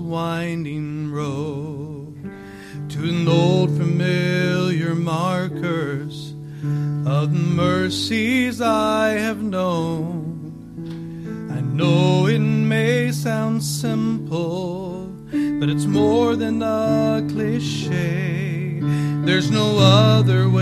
winding road to an old familiar markers of the mercies I have known. I know it may sound simple, but it's more than a cliche. There's no other way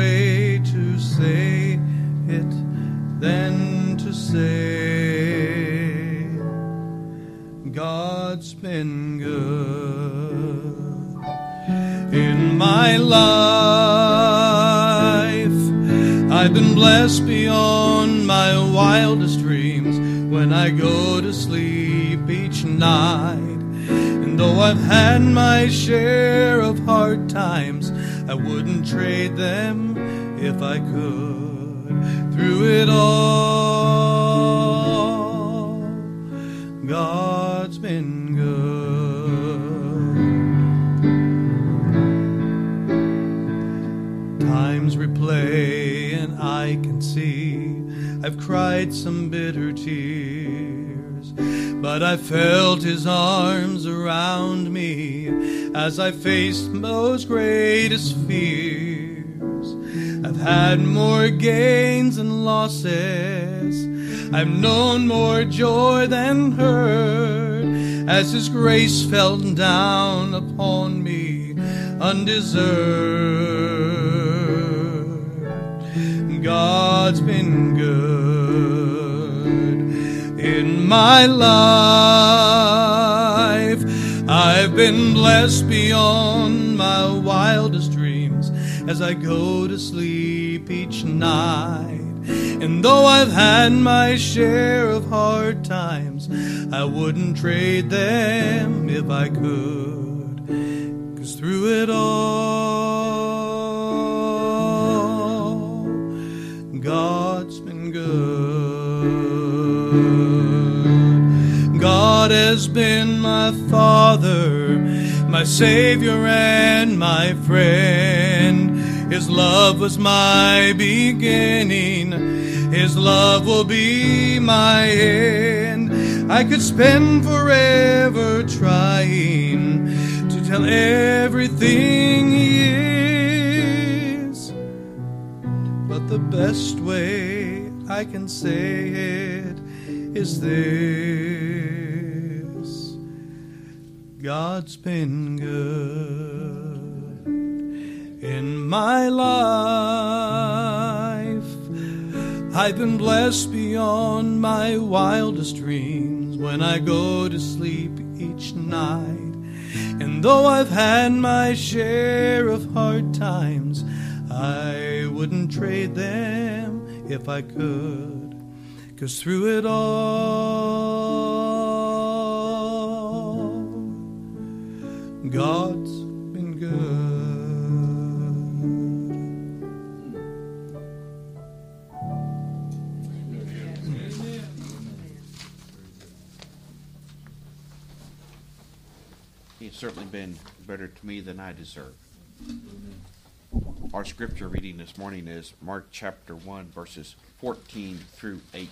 been beyond my wildest dreams when I go to sleep each night. And though I've had my share of hard times, I wouldn't trade them if I could. Through it all, I've cried some bitter tears, but I felt His arms around me as I faced most greatest fears. I've had more gains and losses. I've known more joy than hurt as His grace fell down upon me undeserved. God's been good in my life. I've been blessed beyond my wildest dreams as I go to sleep each night. And though I've had my share of hard times, I wouldn't trade them if I could. Cause through it all, God has been my Father, my Savior, and my friend. His love was my beginning. His love will be my end. I could spend forever trying to tell everything He is. But the best way I can say it is this God's been good in my life. I've been blessed beyond my wildest dreams when I go to sleep each night. And though I've had my share of hard times, I wouldn't trade them if I could. Cause through it all, God's been good. He's certainly been better to me than I deserve. Our scripture reading this morning is Mark chapter 1, verses 14 through 18.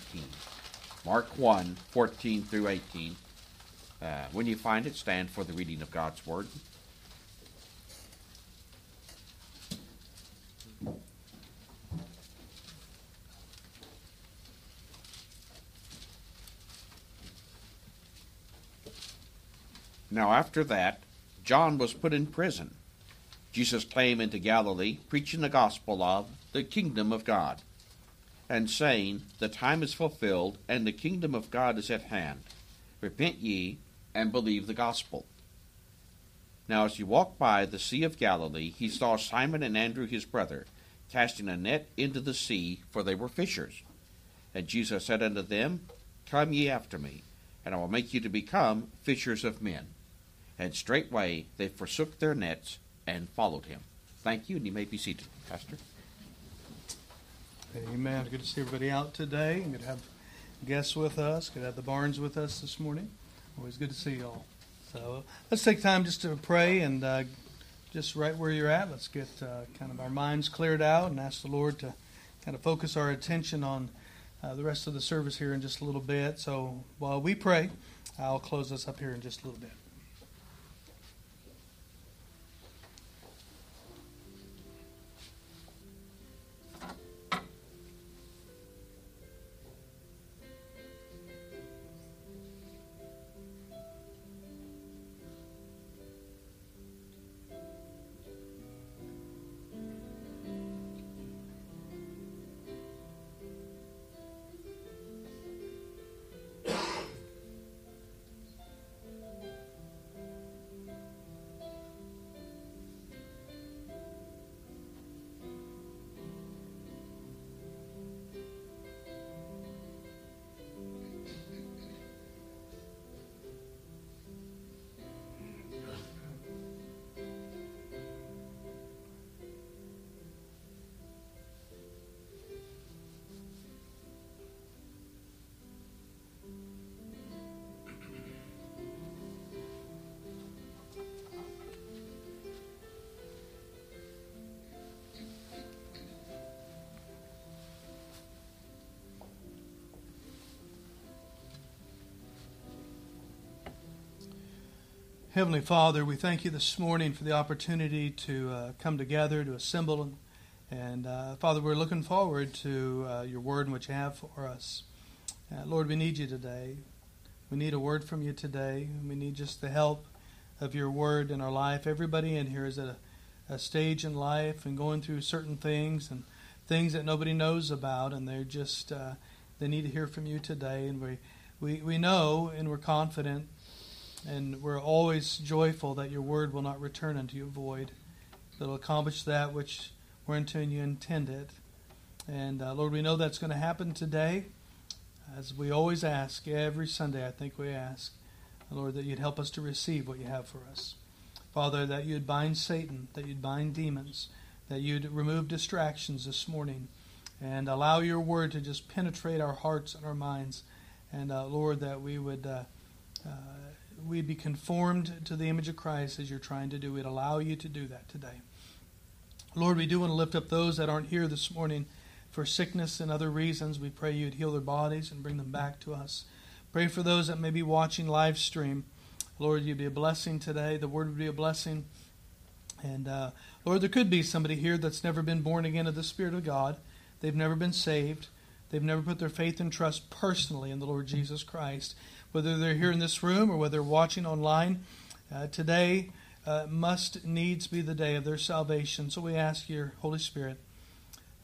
Mark 1, 14 through 18. Uh, when you find it, stand for the reading of God's Word. Now, after that, John was put in prison. Jesus came into Galilee, preaching the gospel of the kingdom of God, and saying, The time is fulfilled, and the kingdom of God is at hand. Repent ye, and believe the gospel. Now, as he walked by the Sea of Galilee, he saw Simon and Andrew his brother casting a net into the sea, for they were fishers. And Jesus said unto them, Come ye after me, and I will make you to become fishers of men. And straightway they forsook their nets and followed him. Thank you, and you may be seated, Pastor. Amen. Good to see everybody out today. Good to have guests with us. Good to have the Barnes with us this morning. Always good to see you all. So let's take time just to pray and uh, just right where you're at, let's get uh, kind of our minds cleared out and ask the Lord to kind of focus our attention on uh, the rest of the service here in just a little bit. So while we pray, I'll close us up here in just a little bit. Heavenly Father, we thank you this morning for the opportunity to uh, come together, to assemble. And, uh, Father, we're looking forward to uh, your word and what you have for us. Uh, Lord, we need you today. We need a word from you today. We need just the help of your word in our life. Everybody in here is at a, a stage in life and going through certain things and things that nobody knows about, and they're just, uh, they need to hear from you today. And we, we, we know and we're confident and we're always joyful that your word will not return unto you void, that will accomplish that which we're whereunto you intend it. And uh, Lord, we know that's going to happen today, as we always ask every Sunday. I think we ask, Lord, that you'd help us to receive what you have for us. Father, that you'd bind Satan, that you'd bind demons, that you'd remove distractions this morning, and allow your word to just penetrate our hearts and our minds. And uh, Lord, that we would. Uh, uh we'd be conformed to the image of Christ as you're trying to do. We'd allow you to do that today. Lord, we do want to lift up those that aren't here this morning for sickness and other reasons. We pray you'd heal their bodies and bring them back to us. Pray for those that may be watching live stream. Lord, you'd be a blessing today. The word would be a blessing. And uh, Lord, there could be somebody here that's never been born again of the Spirit of God. They've never been saved. They've never put their faith and trust personally in the Lord Jesus Christ whether they're here in this room or whether they're watching online. Uh, today uh, must needs be the day of their salvation. So we ask your Holy Spirit,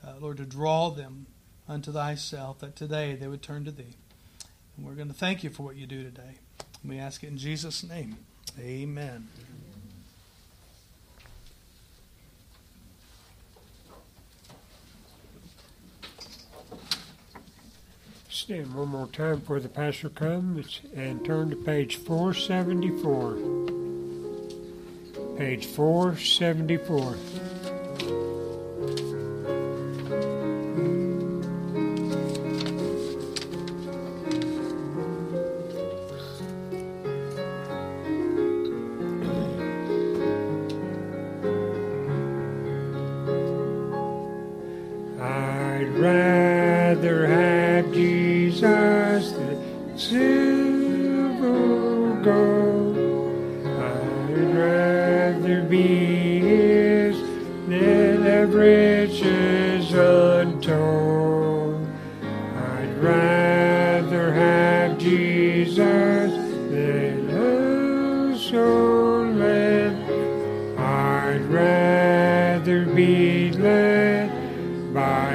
uh, Lord, to draw them unto thyself, that today they would turn to thee. And we're going to thank you for what you do today. We ask it in Jesus' name. Amen. Stand one more time for the pastor comes and turn to page 474. Page 474.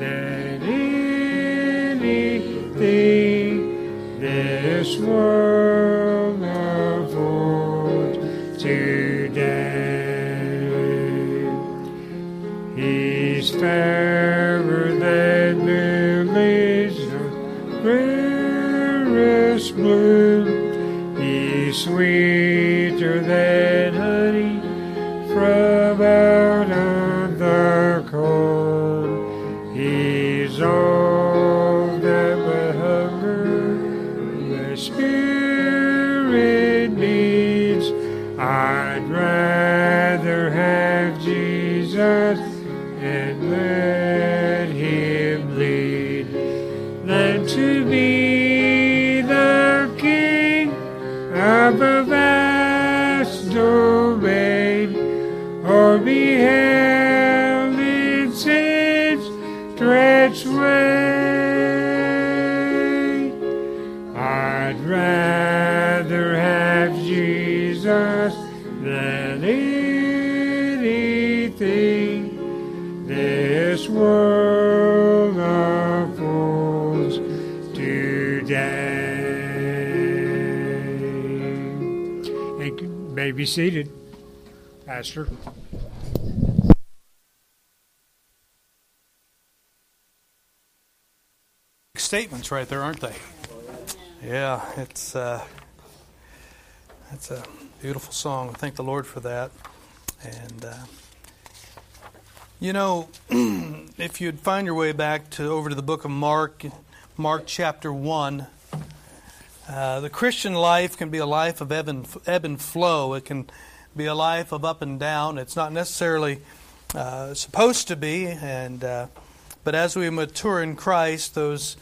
than anything this world affords today. He's fairer than lilies of rarest bloom. He's sweeter be seated, Pastor. statements right there, aren't they? Yeah, it's uh, it's a beautiful song. Thank the Lord for that. And uh, you know, if you'd find your way back to over to the book of Mark, Mark chapter one. Uh, the Christian life can be a life of ebb and, ebb and flow. It can be a life of up and down. It's not necessarily uh, supposed to be, and uh, but as we mature in Christ, those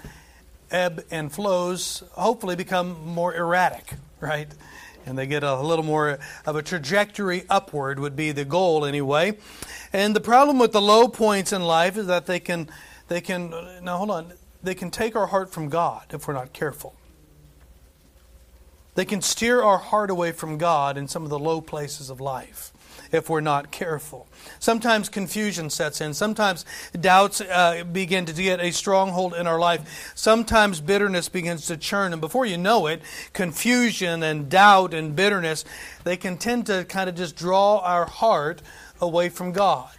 ebb and flows hopefully become more erratic, right? And they get a little more of a trajectory upward would be the goal anyway. And the problem with the low points in life is that they can they can now hold on, they can take our heart from God if we're not careful. They can steer our heart away from God in some of the low places of life if we're not careful. Sometimes confusion sets in. Sometimes doubts uh, begin to get a stronghold in our life. Sometimes bitterness begins to churn. And before you know it, confusion and doubt and bitterness, they can tend to kind of just draw our heart away from God.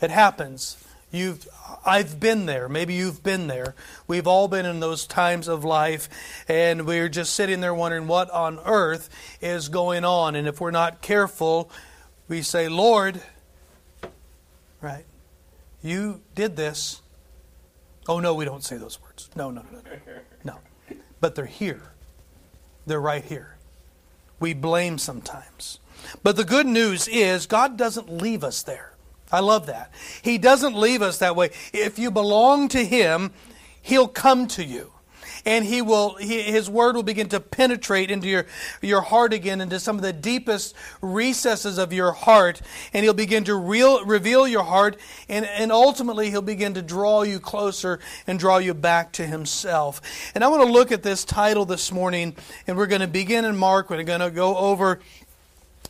It happens. You've I've been there. Maybe you've been there. We've all been in those times of life, and we're just sitting there wondering what on earth is going on. And if we're not careful, we say, Lord, right, you did this. Oh, no, we don't say those words. No, no, no, no. No. But they're here. They're right here. We blame sometimes. But the good news is God doesn't leave us there. I love that. He doesn't leave us that way. If you belong to Him, He'll come to you. And he will, his word will begin to penetrate into your, your heart again, into some of the deepest recesses of your heart. And he'll begin to real, reveal your heart. And, and ultimately, he'll begin to draw you closer and draw you back to himself. And I want to look at this title this morning. And we're going to begin in Mark. We're going to go over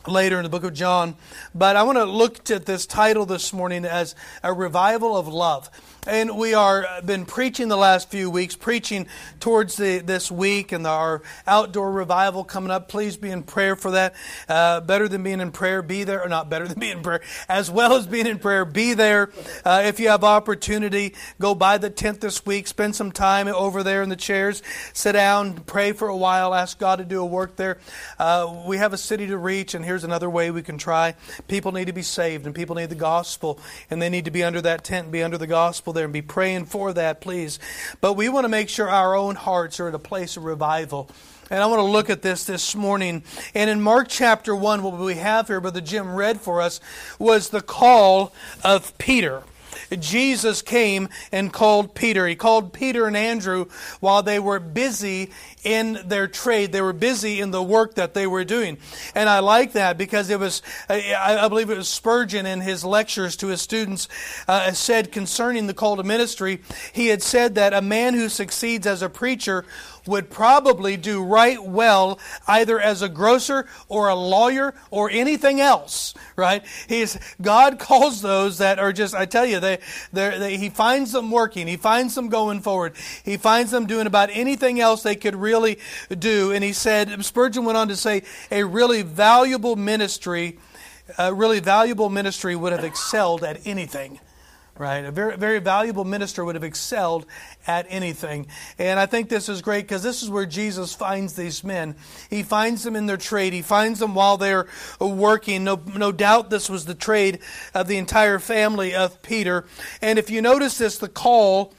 later in the book of John. But I want to look at this title this morning as a revival of love. And we are uh, been preaching the last few weeks, preaching towards the, this week and our outdoor revival coming up. Please be in prayer for that. Uh, better than being in prayer, be there, or not better than being in prayer, as well as being in prayer, be there. Uh, if you have opportunity, go by the tent this week, spend some time over there in the chairs, sit down, pray for a while, ask God to do a work there. Uh, we have a city to reach, and here's another way we can try. People need to be saved, and people need the gospel, and they need to be under that tent, and be under the gospel and be praying for that, please. But we want to make sure our own hearts are at a place of revival. And I want to look at this this morning. And in Mark chapter 1, what we have here, Brother Jim read for us, was the call of Peter. Jesus came and called Peter. He called Peter and Andrew while they were busy in their trade. They were busy in the work that they were doing. And I like that because it was, I believe it was Spurgeon in his lectures to his students uh, said concerning the call to ministry, he had said that a man who succeeds as a preacher would probably do right well either as a grocer or a lawyer or anything else, right? He's, God calls those that are just, I tell you, they, they, He finds them working. He finds them going forward. He finds them doing about anything else they could really do. And he said, Spurgeon went on to say, a really valuable ministry, a really valuable ministry would have excelled at anything right? A very, very valuable minister would have excelled at anything. And I think this is great because this is where Jesus finds these men. He finds them in their trade, he finds them while they're working. No, no doubt this was the trade of the entire family of Peter. And if you notice this, the call.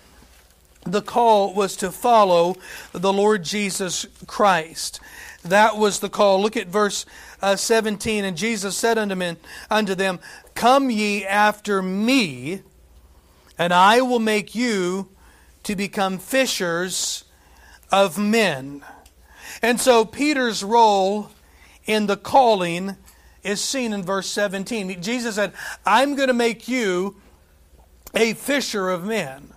The call was to follow the Lord Jesus Christ. That was the call. Look at verse uh, 17. And Jesus said unto, men, unto them, Come ye after me, and I will make you to become fishers of men. And so Peter's role in the calling is seen in verse 17. Jesus said, I'm going to make you a fisher of men.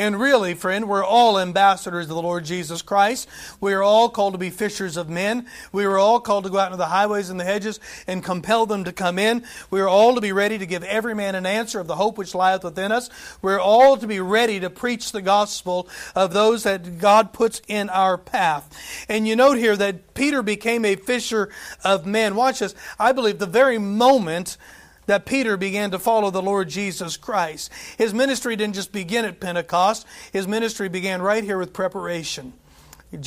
And really, friend, we're all ambassadors of the Lord Jesus Christ. We are all called to be fishers of men. We are all called to go out into the highways and the hedges and compel them to come in. We are all to be ready to give every man an answer of the hope which lieth within us. We're all to be ready to preach the gospel of those that God puts in our path. And you note here that Peter became a fisher of men. Watch this. I believe the very moment that Peter began to follow the Lord Jesus Christ. His ministry didn't just begin at Pentecost, his ministry began right here with preparation.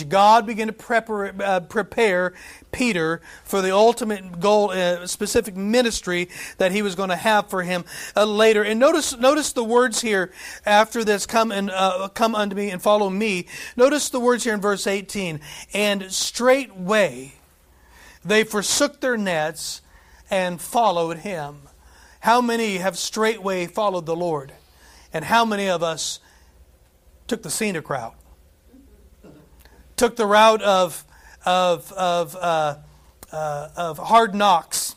God began to prepare, uh, prepare Peter for the ultimate goal, uh, specific ministry that he was going to have for him uh, later. And notice, notice the words here after this: "Come and uh, come unto me and follow me." Notice the words here in verse eighteen. And straightway they forsook their nets and followed him. How many have straightway followed the Lord? And how many of us took the scenic route? Took the route of, of, of, uh, uh, of hard knocks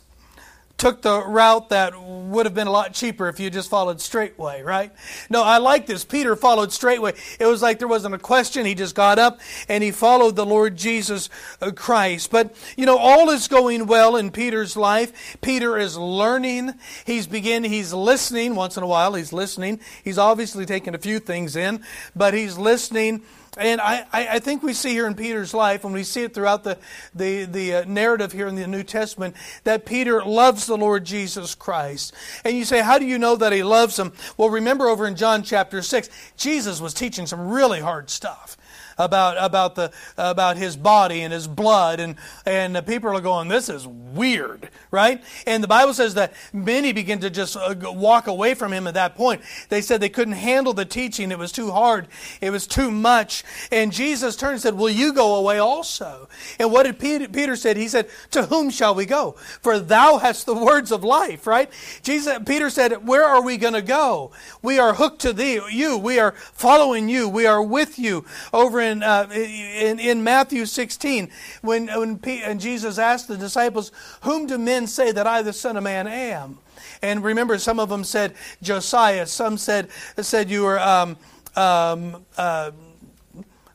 took the route that would have been a lot cheaper if you just followed straightway, right? No, I like this. Peter followed straightway. It was like there wasn't a question. He just got up and he followed the Lord Jesus uh, Christ. But, you know, all is going well in Peter's life. Peter is learning. He's beginning, he's listening once in a while. He's listening. He's obviously taking a few things in, but he's listening and I, I think we see here in Peter's life, and we see it throughout the, the, the uh, narrative here in the New Testament, that Peter loves the Lord Jesus Christ. And you say, how do you know that he loves him? Well, remember over in John chapter 6, Jesus was teaching some really hard stuff about about the about his body and his blood, and and people are going, "This is weird," right? And the Bible says that many begin to just uh, walk away from him at that point. They said they couldn't handle the teaching; it was too hard, it was too much. And Jesus turned and said, "Will you go away also?" And what did Peter, Peter said? He said, "To whom shall we go? For thou hast the words of life." Right? Jesus, Peter said, "Where are we going to go? We are hooked to thee, you. We are following you. We are with you." Over in, uh, in, in, Matthew 16, when, when P, and Jesus asked the disciples, Whom do men say that I, the Son of Man, am? And remember, some of them said Josiah, some said, said you were um, um, uh,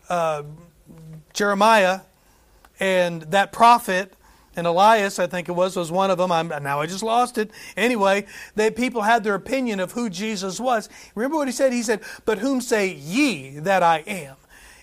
uh, Jeremiah, and that prophet and Elias, I think it was, was one of them. I'm, now I just lost it. Anyway, they, people had their opinion of who Jesus was. Remember what he said? He said, But whom say ye that I am?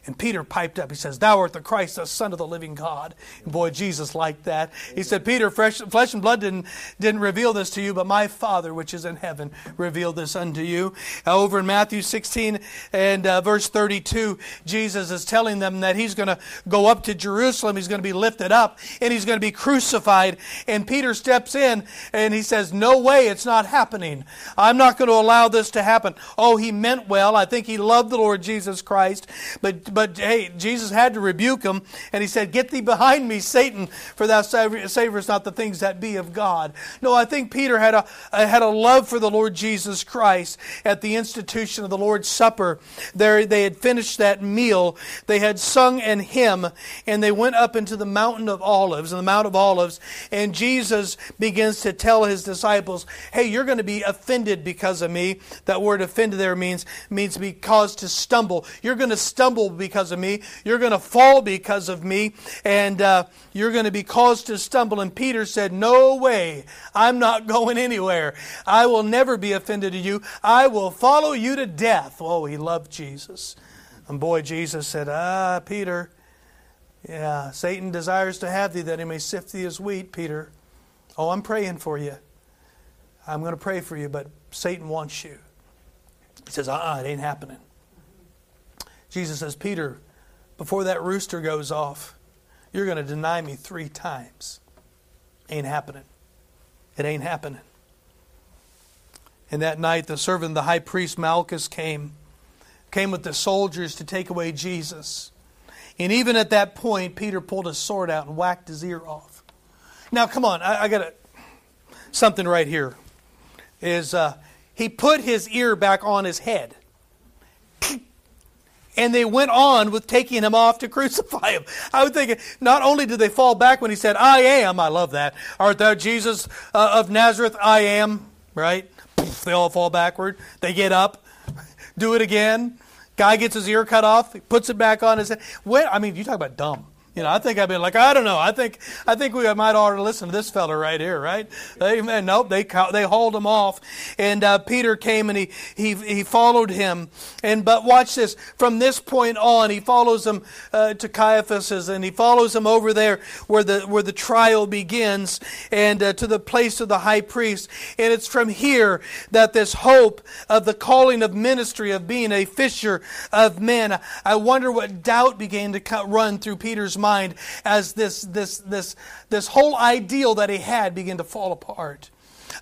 And Peter piped up. He says, Thou art the Christ, the Son of the living God. And boy, Jesus liked that. He said, Peter, flesh and blood didn't, didn't reveal this to you, but my Father, which is in heaven, revealed this unto you. Over in Matthew 16 and uh, verse 32, Jesus is telling them that he's going to go up to Jerusalem. He's going to be lifted up and he's going to be crucified. And Peter steps in and he says, No way, it's not happening. I'm not going to allow this to happen. Oh, he meant well. I think he loved the Lord Jesus Christ. But but hey, Jesus had to rebuke him, and he said, Get thee behind me, Satan, for thou savorest not the things that be of God. No, I think Peter had a, uh, had a love for the Lord Jesus Christ at the institution of the Lord's Supper. There, they had finished that meal, they had sung an hymn, and they went up into the mountain of olives, and the Mount of Olives, and Jesus begins to tell his disciples, Hey, you're going to be offended because of me. That word offended there means, means be caused to stumble. You're going to stumble because of me. You're going to fall because of me. And uh, you're going to be caused to stumble. And Peter said, No way. I'm not going anywhere. I will never be offended to you. I will follow you to death. Oh, he loved Jesus. And boy, Jesus said, Ah, Peter. Yeah, Satan desires to have thee that he may sift thee as wheat, Peter. Oh, I'm praying for you. I'm going to pray for you, but Satan wants you. He says, uh uh-uh, uh it ain't happening. Jesus says, Peter, before that rooster goes off, you're going to deny me three times. Ain't happening. It ain't happening. And that night, the servant of the high priest Malchus came, came with the soldiers to take away Jesus. And even at that point, Peter pulled his sword out and whacked his ear off. Now, come on, I, I got a, something right here. Is uh, he put his ear back on his head? And they went on with taking him off to crucify him. I would think not only did they fall back when he said, I am, I love that. Art thou Jesus uh, of Nazareth? I am, right? They all fall backward. They get up, do it again. Guy gets his ear cut off, puts it back on his head. When, I mean, you talk about dumb. You know, I think I've been like, I don't know. I think I think we might ought to listen to this fella right here, right? Amen. Nope, they they hauled him off, and uh, Peter came and he he he followed him. And but watch this. From this point on, he follows him uh, to Caiaphas's, and he follows him over there where the where the trial begins, and uh, to the place of the high priest. And it's from here that this hope of the calling of ministry of being a fisher of men. I wonder what doubt began to run through Peter's mind mind as this, this, this, this whole ideal that he had began to fall apart.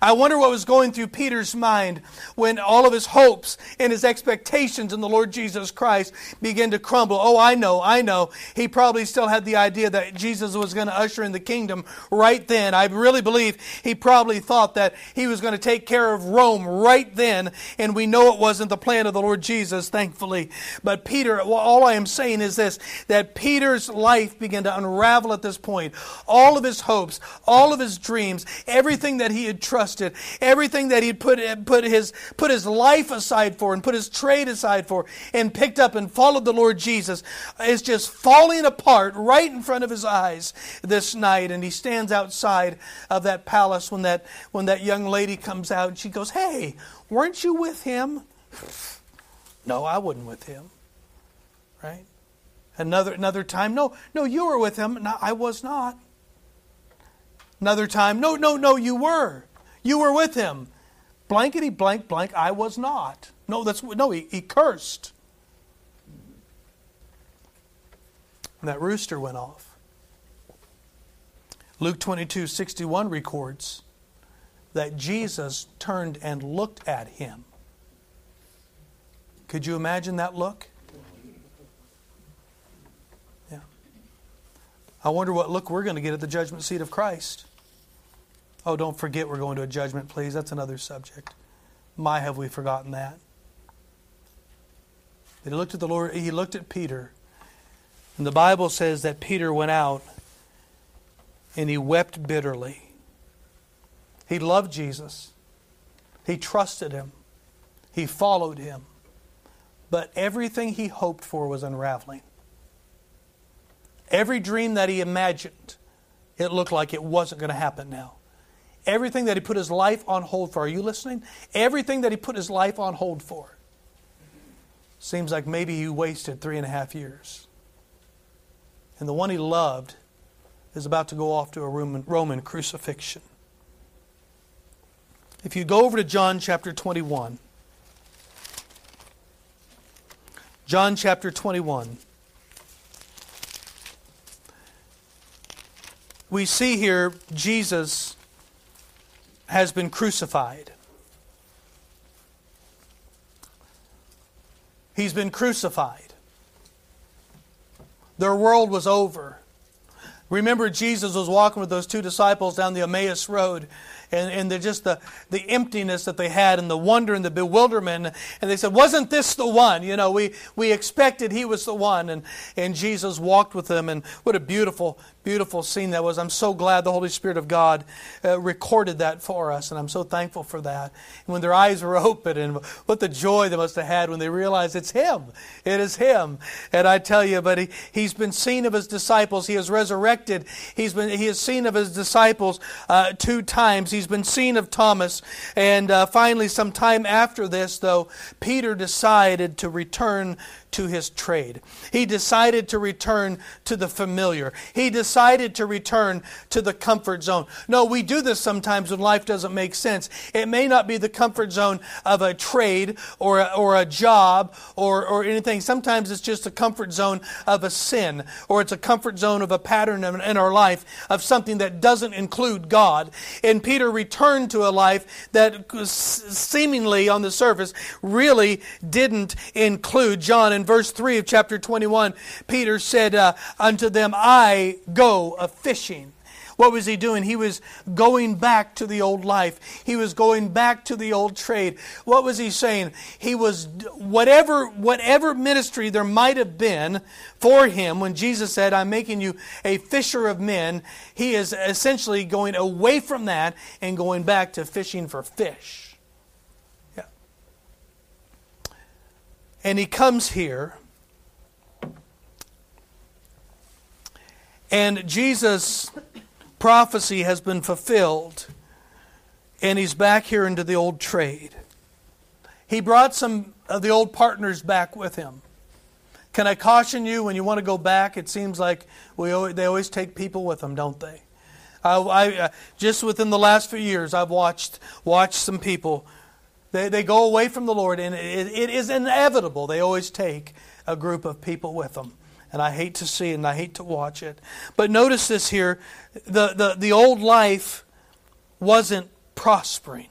I wonder what was going through Peter's mind when all of his hopes and his expectations in the Lord Jesus Christ began to crumble. Oh, I know, I know. He probably still had the idea that Jesus was going to usher in the kingdom right then. I really believe he probably thought that he was going to take care of Rome right then, and we know it wasn't the plan of the Lord Jesus, thankfully. But Peter, all I am saying is this that Peter's life began to unravel at this point. All of his hopes, all of his dreams, everything that he had trusted trusted, everything that he'd put, put, his, put his life aside for and put his trade aside for and picked up and followed the Lord Jesus is just falling apart right in front of his eyes this night. And he stands outside of that palace when that, when that young lady comes out and she goes, Hey, weren't you with him? No, I wasn't with him. Right? Another another time, no, no, you were with him. No, I was not. Another time, no, no, no, you were. You were with him. Blankety blank blank, I was not. No, that's no, he, he cursed. And that rooster went off. Luke 22 61 records that Jesus turned and looked at him. Could you imagine that look? Yeah. I wonder what look we're going to get at the judgment seat of Christ. Oh, don't forget we're going to a judgment, please. That's another subject. My, have we forgotten that? He looked at the Lord, he looked at Peter. And the Bible says that Peter went out and he wept bitterly. He loved Jesus. He trusted him. He followed him. But everything he hoped for was unraveling. Every dream that he imagined, it looked like it wasn't going to happen now. Everything that he put his life on hold for. Are you listening? Everything that he put his life on hold for. Seems like maybe he wasted three and a half years. And the one he loved is about to go off to a Roman, Roman crucifixion. If you go over to John chapter 21, John chapter 21. We see here Jesus has been crucified. He's been crucified. Their world was over. Remember, Jesus was walking with those two disciples down the Emmaus Road, and, and the, just the, the emptiness that they had and the wonder and the bewilderment. And they said, Wasn't this the one? You know, we, we expected he was the one. And, and Jesus walked with them, and what a beautiful, beautiful scene that was. I'm so glad the Holy Spirit of God uh, recorded that for us, and I'm so thankful for that. And when their eyes were open, and what the joy they must have had when they realized it's Him. It is Him. And I tell you, but he, He's been seen of His disciples. He has resurrected. He's been, he has seen of His disciples uh, two times. He's been seen of Thomas. And uh, finally, some time after this, though, Peter decided to return to his trade. He decided to return to the familiar. He decided to return to the comfort zone. No, we do this sometimes when life doesn't make sense. It may not be the comfort zone of a trade or a, or a job or, or anything. Sometimes it's just a comfort zone of a sin or it's a comfort zone of a pattern in our life of something that doesn't include God. And Peter returned to a life that seemingly on the surface really didn't include John in verse 3 of chapter 21, Peter said uh, unto them, I go a fishing. What was he doing? He was going back to the old life. He was going back to the old trade. What was he saying? He was whatever whatever ministry there might have been for him when Jesus said, "I'm making you a fisher of men." He is essentially going away from that and going back to fishing for fish. And he comes here. And Jesus' prophecy has been fulfilled. And he's back here into the old trade. He brought some of the old partners back with him. Can I caution you when you want to go back? It seems like we they always take people with them, don't they? I, I, uh, just within the last few years, I've watched watched some people they, they go away from the Lord, and it, it is inevitable. They always take a group of people with them. And I hate to see it and I hate to watch it. But notice this here the, the, the old life wasn't prospering.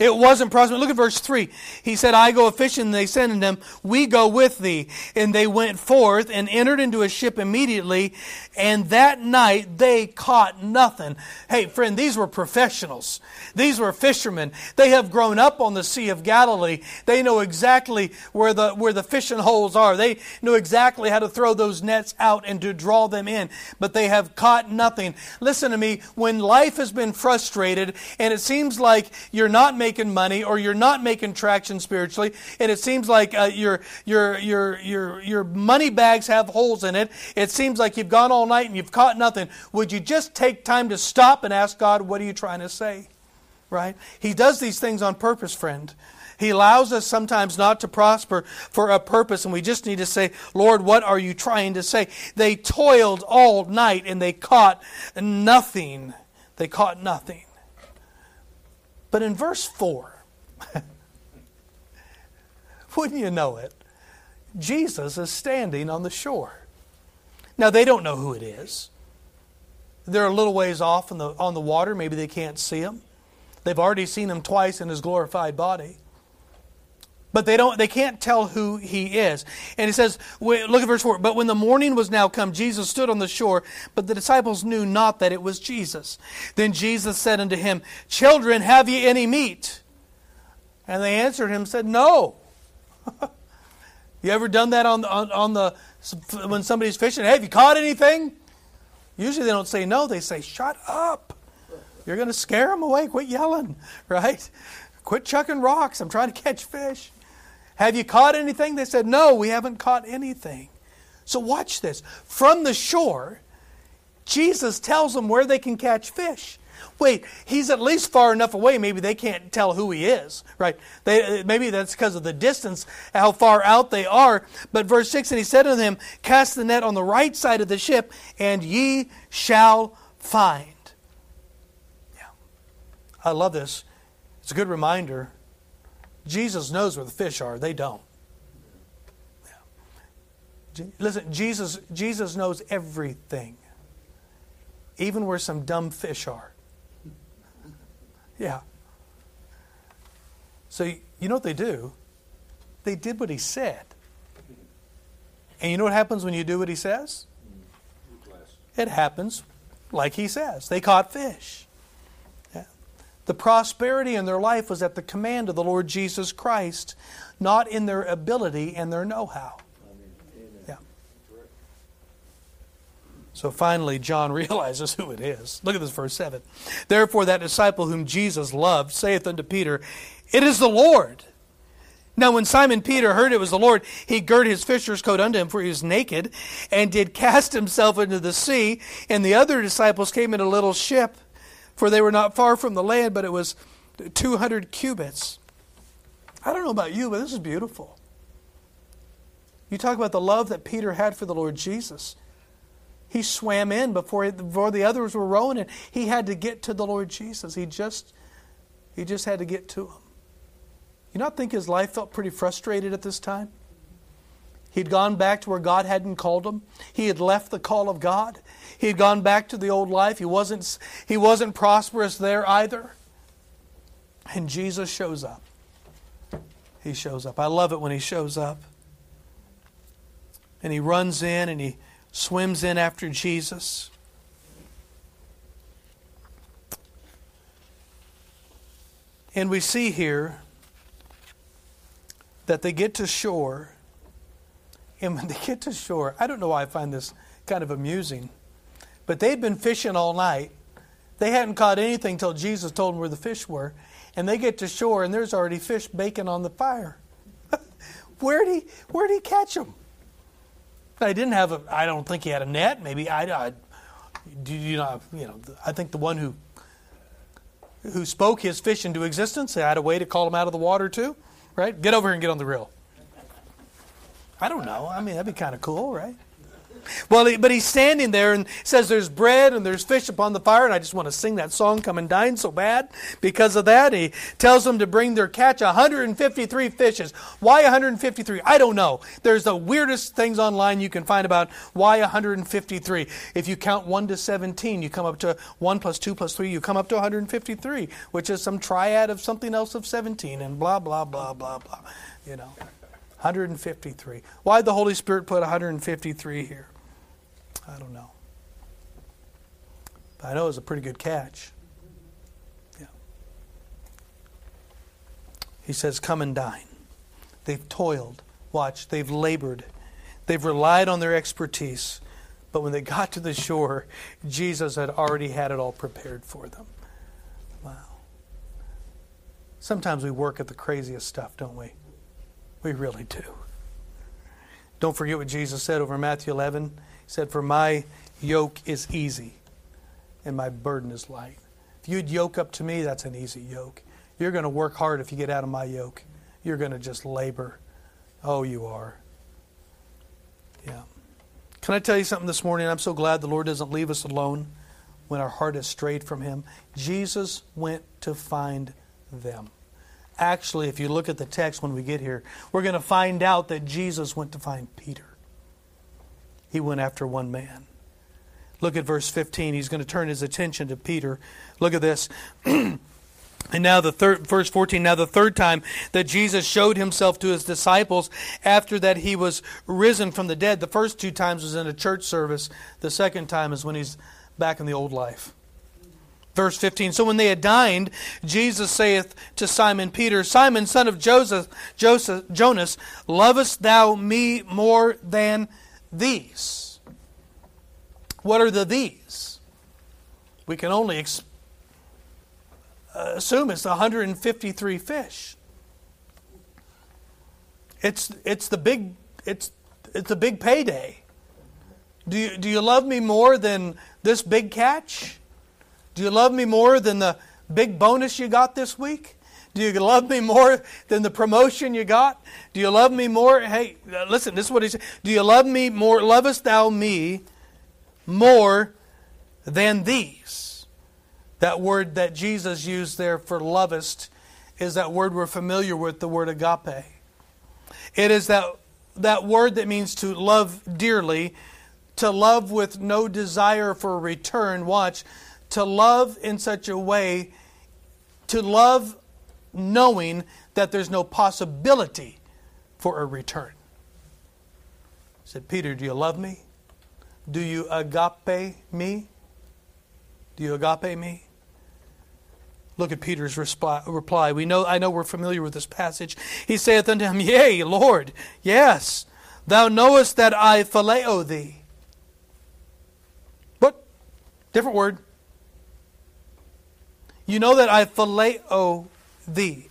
It wasn't prospering. Look at verse 3. He said, I go a fishing, and they said unto them, We go with thee. And they went forth and entered into a ship immediately, and that night they caught nothing. Hey, friend, these were professionals. These were fishermen. They have grown up on the Sea of Galilee. They know exactly where the, where the fishing holes are. They know exactly how to throw those nets out and to draw them in, but they have caught nothing. Listen to me. When life has been frustrated and it seems like you're not making money or you're not making traction spiritually, and it seems like uh, your, your, your, your, your money bags have holes in it, it seems like you've gone all night and you've caught nothing, would you just take time to stop and ask God, what are you trying to say? Right? He does these things on purpose, friend. He allows us sometimes not to prosper for a purpose, and we just need to say, Lord, what are you trying to say? They toiled all night and they caught nothing. They caught nothing. But in verse 4, wouldn't you know it? Jesus is standing on the shore. Now, they don't know who it is. They're a little ways off the, on the water. Maybe they can't see him. They've already seen him twice in his glorified body. But they don't they can't tell who he is. And he says, look at verse 4. But when the morning was now come, Jesus stood on the shore, but the disciples knew not that it was Jesus. Then Jesus said unto him, Children, have ye any meat? And they answered him, said, No. you ever done that on, on, on the when somebody's fishing? Hey, have you caught anything? Usually they don't say no, they say, Shut up. You're going to scare them away. Quit yelling, right? Quit chucking rocks. I'm trying to catch fish. Have you caught anything? They said, No, we haven't caught anything. So watch this. From the shore, Jesus tells them where they can catch fish. Wait, he's at least far enough away. Maybe they can't tell who he is, right? They, uh, maybe that's because of the distance, how far out they are. But verse 6 And he said unto them, Cast the net on the right side of the ship, and ye shall find. Yeah. I love this. It's a good reminder. Jesus knows where the fish are, they don't. Yeah. Listen, Jesus, Jesus knows everything, even where some dumb fish are. Yeah. So you know what they do? They did what he said. And you know what happens when you do what he says? Mm. It happens like he says. They caught fish. The prosperity in their life was at the command of the Lord Jesus Christ, not in their ability and their know how. Yeah. So finally, John realizes who it is. Look at this verse 7. Therefore, that disciple whom Jesus loved saith unto Peter, It is the Lord. Now, when Simon Peter heard it was the Lord, he girt his fisher's coat unto him, for he was naked, and did cast himself into the sea. And the other disciples came in a little ship, for they were not far from the land, but it was 200 cubits. I don't know about you, but this is beautiful. You talk about the love that Peter had for the Lord Jesus. He swam in before, before the others were rowing, and he had to get to the Lord Jesus. He just, he just had to get to him. You not think his life felt pretty frustrated at this time? He'd gone back to where God hadn't called him. He had left the call of God. He had gone back to the old life. He wasn't, he wasn't prosperous there either. And Jesus shows up. He shows up. I love it when he shows up. And he runs in and he swims in after Jesus. And we see here that they get to shore. And when they get to shore, I don't know why I find this kind of amusing, but they'd been fishing all night. They hadn't caught anything till Jesus told them where the fish were. And they get to shore, and there's already fish baking on the fire. where'd, he, where'd he catch them? I didn't have a. I don't think he had a net. Maybe I. I do you know? You know. I think the one who who spoke his fish into existence had a way to call him out of the water too right? Get over here and get on the reel. I don't know. I mean, that'd be kind of cool, right? Well, he, but he's standing there and says there's bread and there's fish upon the fire, and I just want to sing that song, Come and Dine, so bad because of that. He tells them to bring their catch 153 fishes. Why 153? I don't know. There's the weirdest things online you can find about why 153. If you count 1 to 17, you come up to 1 plus 2 plus 3, you come up to 153, which is some triad of something else of 17, and blah, blah, blah, blah, blah. You know. 153. Why did the Holy Spirit put 153 here? I don't know. But I know it was a pretty good catch. Yeah. He says, Come and dine. They've toiled. Watch, they've labored. They've relied on their expertise. But when they got to the shore, Jesus had already had it all prepared for them. Wow. Sometimes we work at the craziest stuff, don't we? We really do. Don't forget what Jesus said over Matthew 11 He said, For my yoke is easy and my burden is light. If you'd yoke up to me, that's an easy yoke. You're going to work hard if you get out of my yoke. You're going to just labor. Oh, you are. Yeah. Can I tell you something this morning? I'm so glad the Lord doesn't leave us alone when our heart is strayed from Him. Jesus went to find them. Actually, if you look at the text when we get here, we're going to find out that Jesus went to find Peter. He went after one man. Look at verse 15. He's going to turn his attention to Peter. Look at this. and now the third verse 14 now the third time that Jesus showed himself to his disciples after that he was risen from the dead. The first two times was in a church service. The second time is when he's back in the old life. Verse 15 So when they had dined, Jesus saith to Simon Peter, Simon, son of Joseph, Joseph Jonas, lovest thou me more than these. What are the these? We can only ex- assume it's 153 fish. It's it's the big it's it's a big payday. Do you, do you love me more than this big catch? Do you love me more than the big bonus you got this week? Do you love me more than the promotion you got? Do you love me more? Hey, listen, this is what he said. Do you love me more? Lovest thou me more than these? That word that Jesus used there for lovest is that word we're familiar with, the word agape. It is that, that word that means to love dearly, to love with no desire for return. Watch, to love in such a way, to love knowing that there's no possibility for a return. I said, Peter, do you love me? Do you agape me? Do you agape me? Look at Peter's reply. We know, I know we're familiar with this passage. He saith unto him, Yea, Lord, yes, thou knowest that I phileo thee. What? Different word. You know that I phileo thee.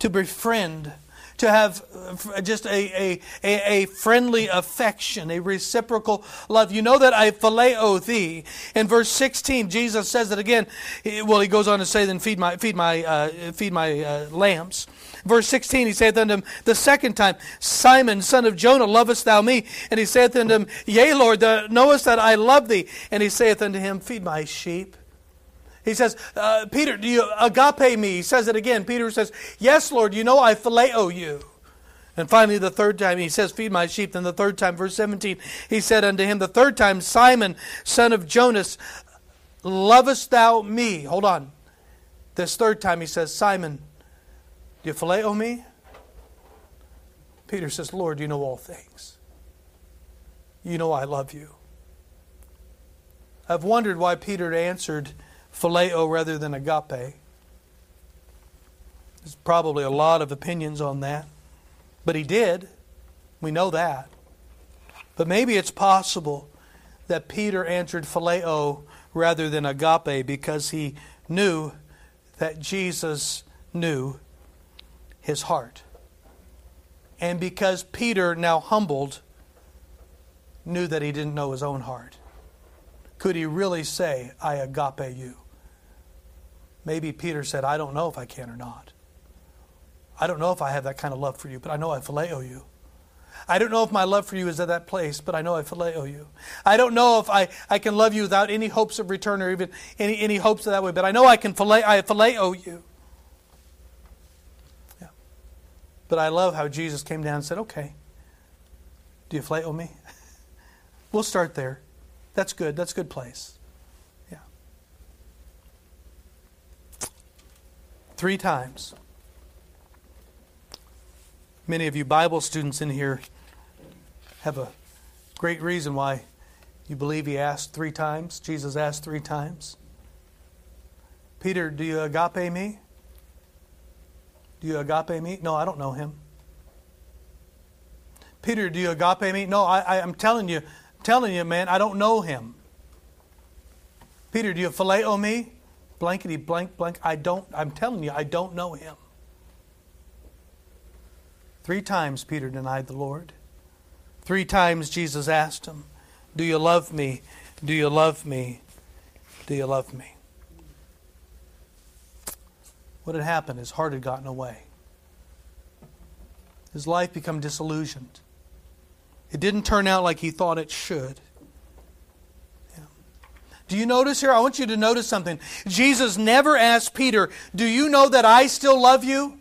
To befriend to have uh, just a, a, a, friendly affection, a reciprocal love. You know that I phileo thee. In verse 16, Jesus says it again. Well, he goes on to say, then feed my, feed my, uh, feed my uh, lambs. Verse 16, he saith unto him the second time, Simon, son of Jonah, lovest thou me? And he saith unto him, Yea, Lord, knowest that I love thee. And he saith unto him, Feed my sheep. He says, uh, Peter, do you agape me? He says it again. Peter says, Yes, Lord, you know I phileo you. And finally, the third time, he says, Feed my sheep. Then the third time, verse 17, he said unto him, The third time, Simon, son of Jonas, lovest thou me? Hold on. This third time, he says, Simon, do you phileo me? Peter says, Lord, you know all things. You know I love you. I've wondered why Peter answered, phileo rather than agape. There's probably a lot of opinions on that. But he did. We know that. But maybe it's possible that Peter answered phileo rather than agape because he knew that Jesus knew his heart. And because Peter, now humbled, knew that he didn't know his own heart. Could he really say, I agape you? Maybe Peter said, I don't know if I can or not. I don't know if I have that kind of love for you, but I know I phileo you. I don't know if my love for you is at that place, but I know I phileo you. I don't know if I, I can love you without any hopes of return or even any, any hopes of that way, but I know I can phileo, I phileo you. Yeah. But I love how Jesus came down and said, okay, do you phileo me? we'll start there. That's good. That's a good place. Three times. Many of you Bible students in here have a great reason why you believe he asked three times. Jesus asked three times. Peter, do you agape me? Do you agape me? No, I don't know him. Peter, do you agape me? No, I, I, am telling you, telling you, man, I don't know him. Peter, do you phileo me? Blankety blank blank. I don't, I'm telling you, I don't know him. Three times Peter denied the Lord. Three times Jesus asked him, Do you love me? Do you love me? Do you love me? What had happened? His heart had gotten away. His life become disillusioned. It didn't turn out like he thought it should. Do you notice here? I want you to notice something. Jesus never asked Peter, Do you know that I still love you?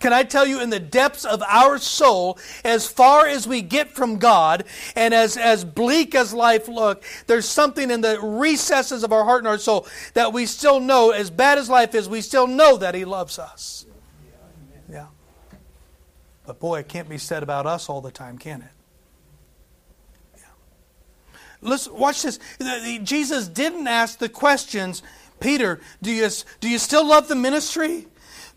Can I tell you, in the depths of our soul, as far as we get from God, and as, as bleak as life look, there's something in the recesses of our heart and our soul that we still know, as bad as life is, we still know that He loves us. Yeah. But boy, it can't be said about us all the time, can it? Let's watch this. Jesus didn't ask the questions, Peter, do you, do you still love the ministry?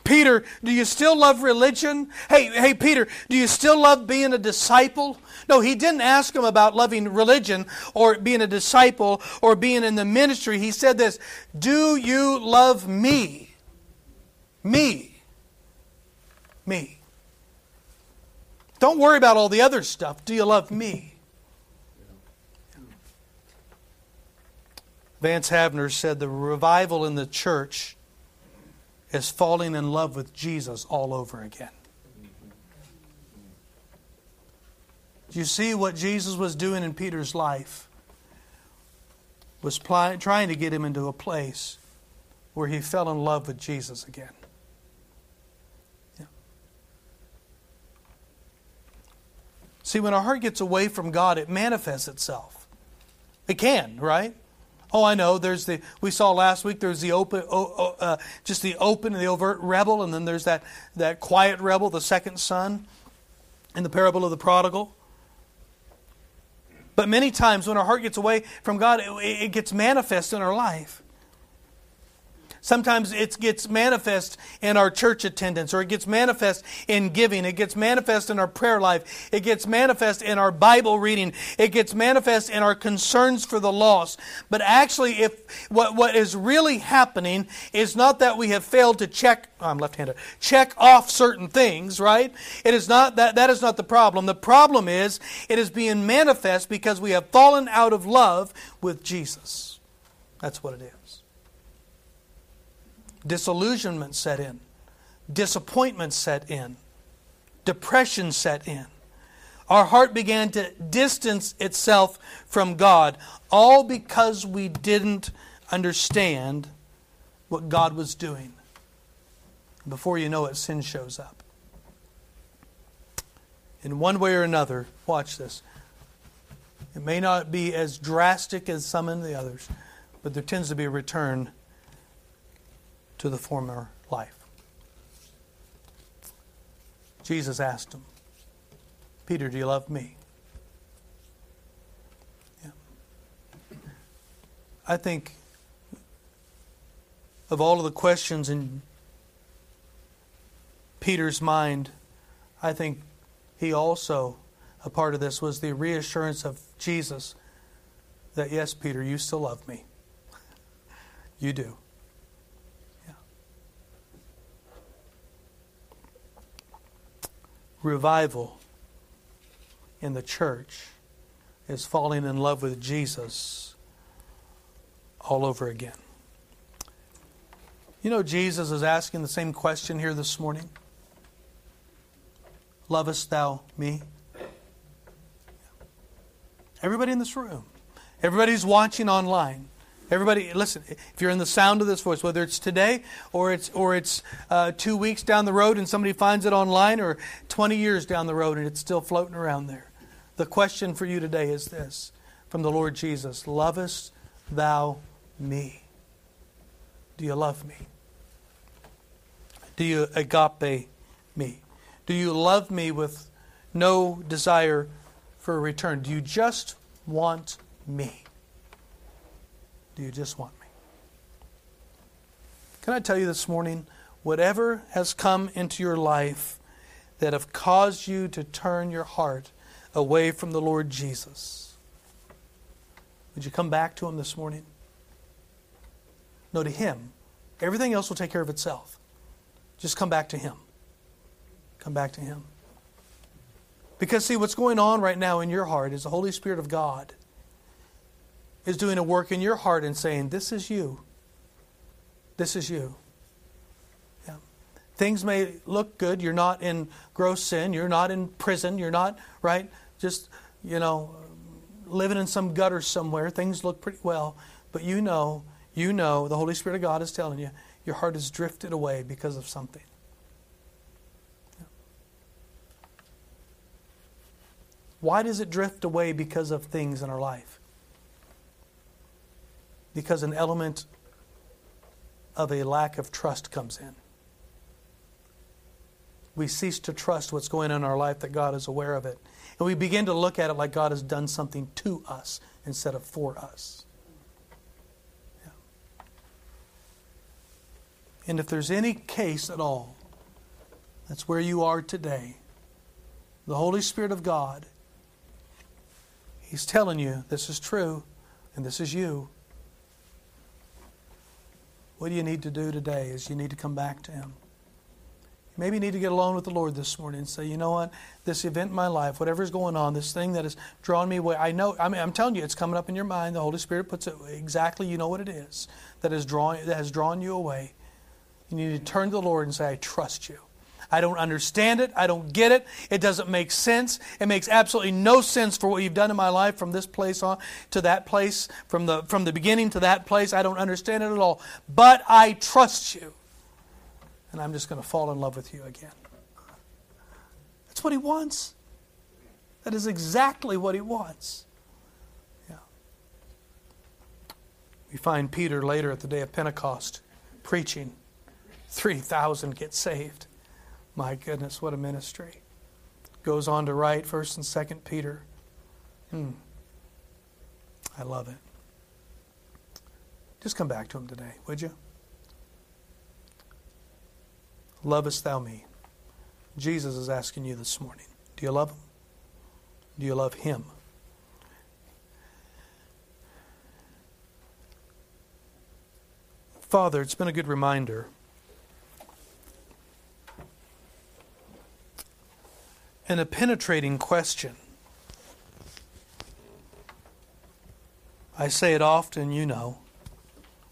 Peter, do you still love religion? Hey, hey, Peter, do you still love being a disciple? No, he didn't ask him about loving religion or being a disciple or being in the ministry. He said this Do you love me? Me. Me. Don't worry about all the other stuff. Do you love me? Vance Havner said the revival in the church is falling in love with Jesus all over again. Do you see what Jesus was doing in Peter's life? Was pl- trying to get him into a place where he fell in love with Jesus again. See, when our heart gets away from God, it manifests itself. It can, right? Oh, I know. There's the we saw last week. There's the open, uh, just the open and the overt rebel, and then there's that that quiet rebel, the second son, in the parable of the prodigal. But many times when our heart gets away from God, it, it gets manifest in our life. Sometimes it gets manifest in our church attendance, or it gets manifest in giving. It gets manifest in our prayer life. It gets manifest in our Bible reading. It gets manifest in our concerns for the lost. But actually, if what, what is really happening is not that we have failed to check, oh, I'm left-handed, check off certain things, right? It is not that, that is not the problem. The problem is it is being manifest because we have fallen out of love with Jesus. That's what it is disillusionment set in, disappointment set in, depression set in. Our heart began to distance itself from God, all because we didn't understand what God was doing. Before you know it, sin shows up. In one way or another, watch this. It may not be as drastic as some in the others, but there tends to be a return to the former life. Jesus asked him, Peter, do you love me? Yeah. I think of all of the questions in Peter's mind, I think he also, a part of this was the reassurance of Jesus that, yes, Peter, you still love me. You do. Revival in the church is falling in love with Jesus all over again. You know, Jesus is asking the same question here this morning Lovest thou me? Everybody in this room, everybody's watching online. Everybody, listen. If you're in the sound of this voice, whether it's today or it's or it's uh, two weeks down the road and somebody finds it online, or 20 years down the road and it's still floating around there, the question for you today is this: from the Lord Jesus, "Lovest thou me? Do you love me? Do you agape me? Do you love me with no desire for a return? Do you just want me?" Do you just want me? Can I tell you this morning, whatever has come into your life that have caused you to turn your heart away from the Lord Jesus, would you come back to Him this morning? No, to Him. Everything else will take care of itself. Just come back to Him. Come back to Him. Because, see, what's going on right now in your heart is the Holy Spirit of God is doing a work in your heart and saying, This is you. This is you. Yeah. Things may look good. You're not in gross sin. You're not in prison. You're not, right? Just, you know, living in some gutter somewhere. Things look pretty well. But you know, you know, the Holy Spirit of God is telling you, your heart has drifted away because of something. Why does it drift away because of things in our life? Because an element of a lack of trust comes in. We cease to trust what's going on in our life that God is aware of it. And we begin to look at it like God has done something to us instead of for us. Yeah. And if there's any case at all, that's where you are today. The Holy Spirit of God, He's telling you this is true and this is you. What do you need to do today is you need to come back to Him. Maybe you need to get alone with the Lord this morning and say, you know what, this event in my life, whatever's going on, this thing that has drawn me away, I know, I mean, I'm telling you, it's coming up in your mind. The Holy Spirit puts it exactly, you know what it is that has drawn, that has drawn you away. You need to turn to the Lord and say, I trust you. I don't understand it. I don't get it. It doesn't make sense. It makes absolutely no sense for what you've done in my life from this place on to that place, from the, from the beginning to that place. I don't understand it at all. But I trust you. And I'm just going to fall in love with you again. That's what he wants. That is exactly what he wants. Yeah. We find Peter later at the day of Pentecost preaching. 3,000 get saved. My goodness, what a ministry. Goes on to write 1st and 2nd Peter. Hmm. I love it. Just come back to him today, would you? Lovest thou me? Jesus is asking you this morning. Do you love him? Do you love him? Father, it's been a good reminder and a penetrating question. I say it often, you know.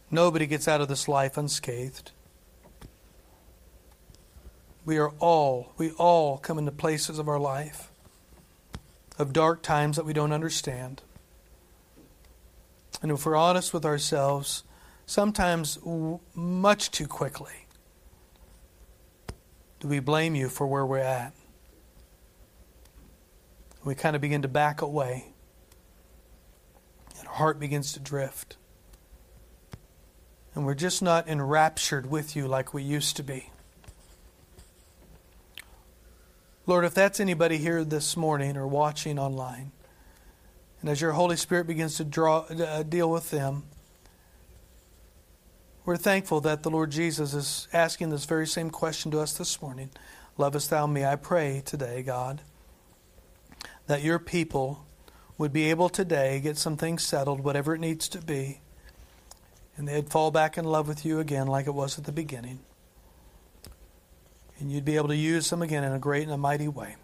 Nobody gets out of this life unscathed. We are all, we all come into places of our life of dark times that we don't understand. And if we're honest with ourselves, sometimes much too quickly do we blame you for where we're at we kind of begin to back away. And our heart begins to drift. And we're just not enraptured with you like we used to be. Lord, if that's anybody here this morning or watching online, and as your Holy Spirit begins to draw, uh, deal with them, we're thankful that the Lord Jesus is asking this very same question to us this morning. Lovest thou me? I pray today, God, that your people would be able today get some things settled, whatever it needs to be, and they'd fall back in love with you again like it was at the beginning. And you'd be able to use them again in a great and a mighty way.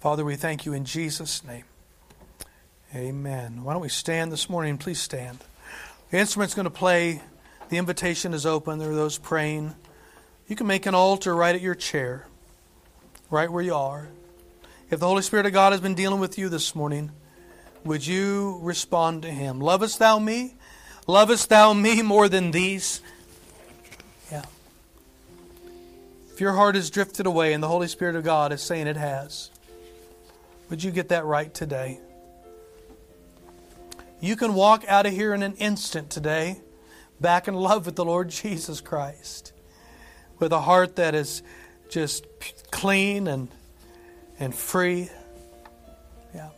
Father, we thank you in Jesus' name. Amen. Why don't we stand this morning? Please stand. The instrument's going to play. The invitation is open. There are those praying. You can make an altar right at your chair, right where you are. If the Holy Spirit of God has been dealing with you this morning, would you respond to Him? Lovest thou me? Lovest thou me more than these? Yeah. If your heart has drifted away and the Holy Spirit of God is saying it has, would you get that right today? You can walk out of here in an instant today, back in love with the Lord Jesus Christ, with a heart that is just clean and and free. Yeah.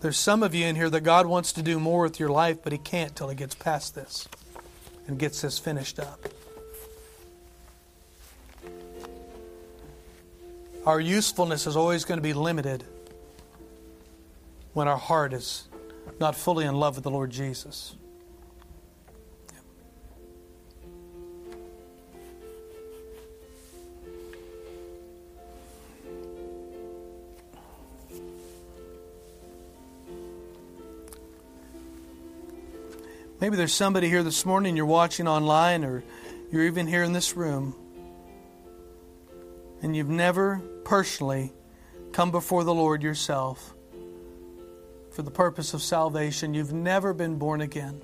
There's some of you in here that God wants to do more with your life, but He can't till He gets past this and gets this finished up. Our usefulness is always going to be limited when our heart is not fully in love with the Lord Jesus. Maybe there's somebody here this morning, you're watching online, or you're even here in this room, and you've never personally come before the Lord yourself for the purpose of salvation. You've never been born again.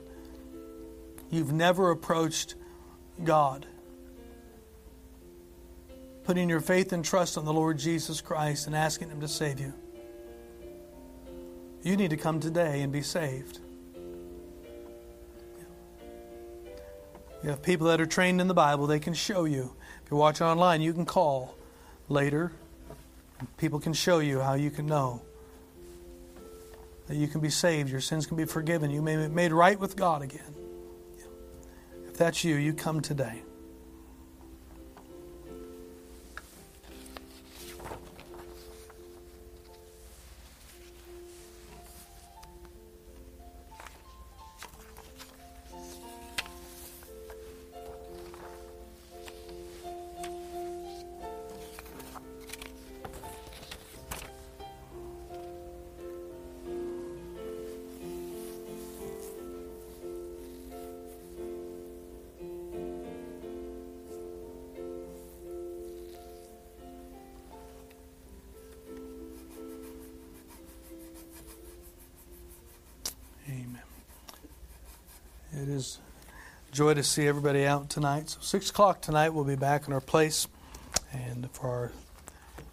You've never approached God. Putting your faith and trust on the Lord Jesus Christ and asking Him to save you. You need to come today and be saved. You have people that are trained in the Bible, they can show you. If you're watching online, you can call later. People can show you how you can know that you can be saved, your sins can be forgiven, you may be made right with God again. If that's you, you come today. Joy to see everybody out tonight. So six o'clock tonight, we'll be back in our place, and for our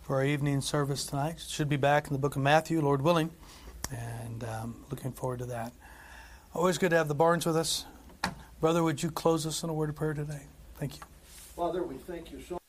for our evening service tonight, should be back in the book of Matthew, Lord willing, and um, looking forward to that. Always good to have the Barnes with us, brother. Would you close us in a word of prayer today? Thank you. Father, we thank you so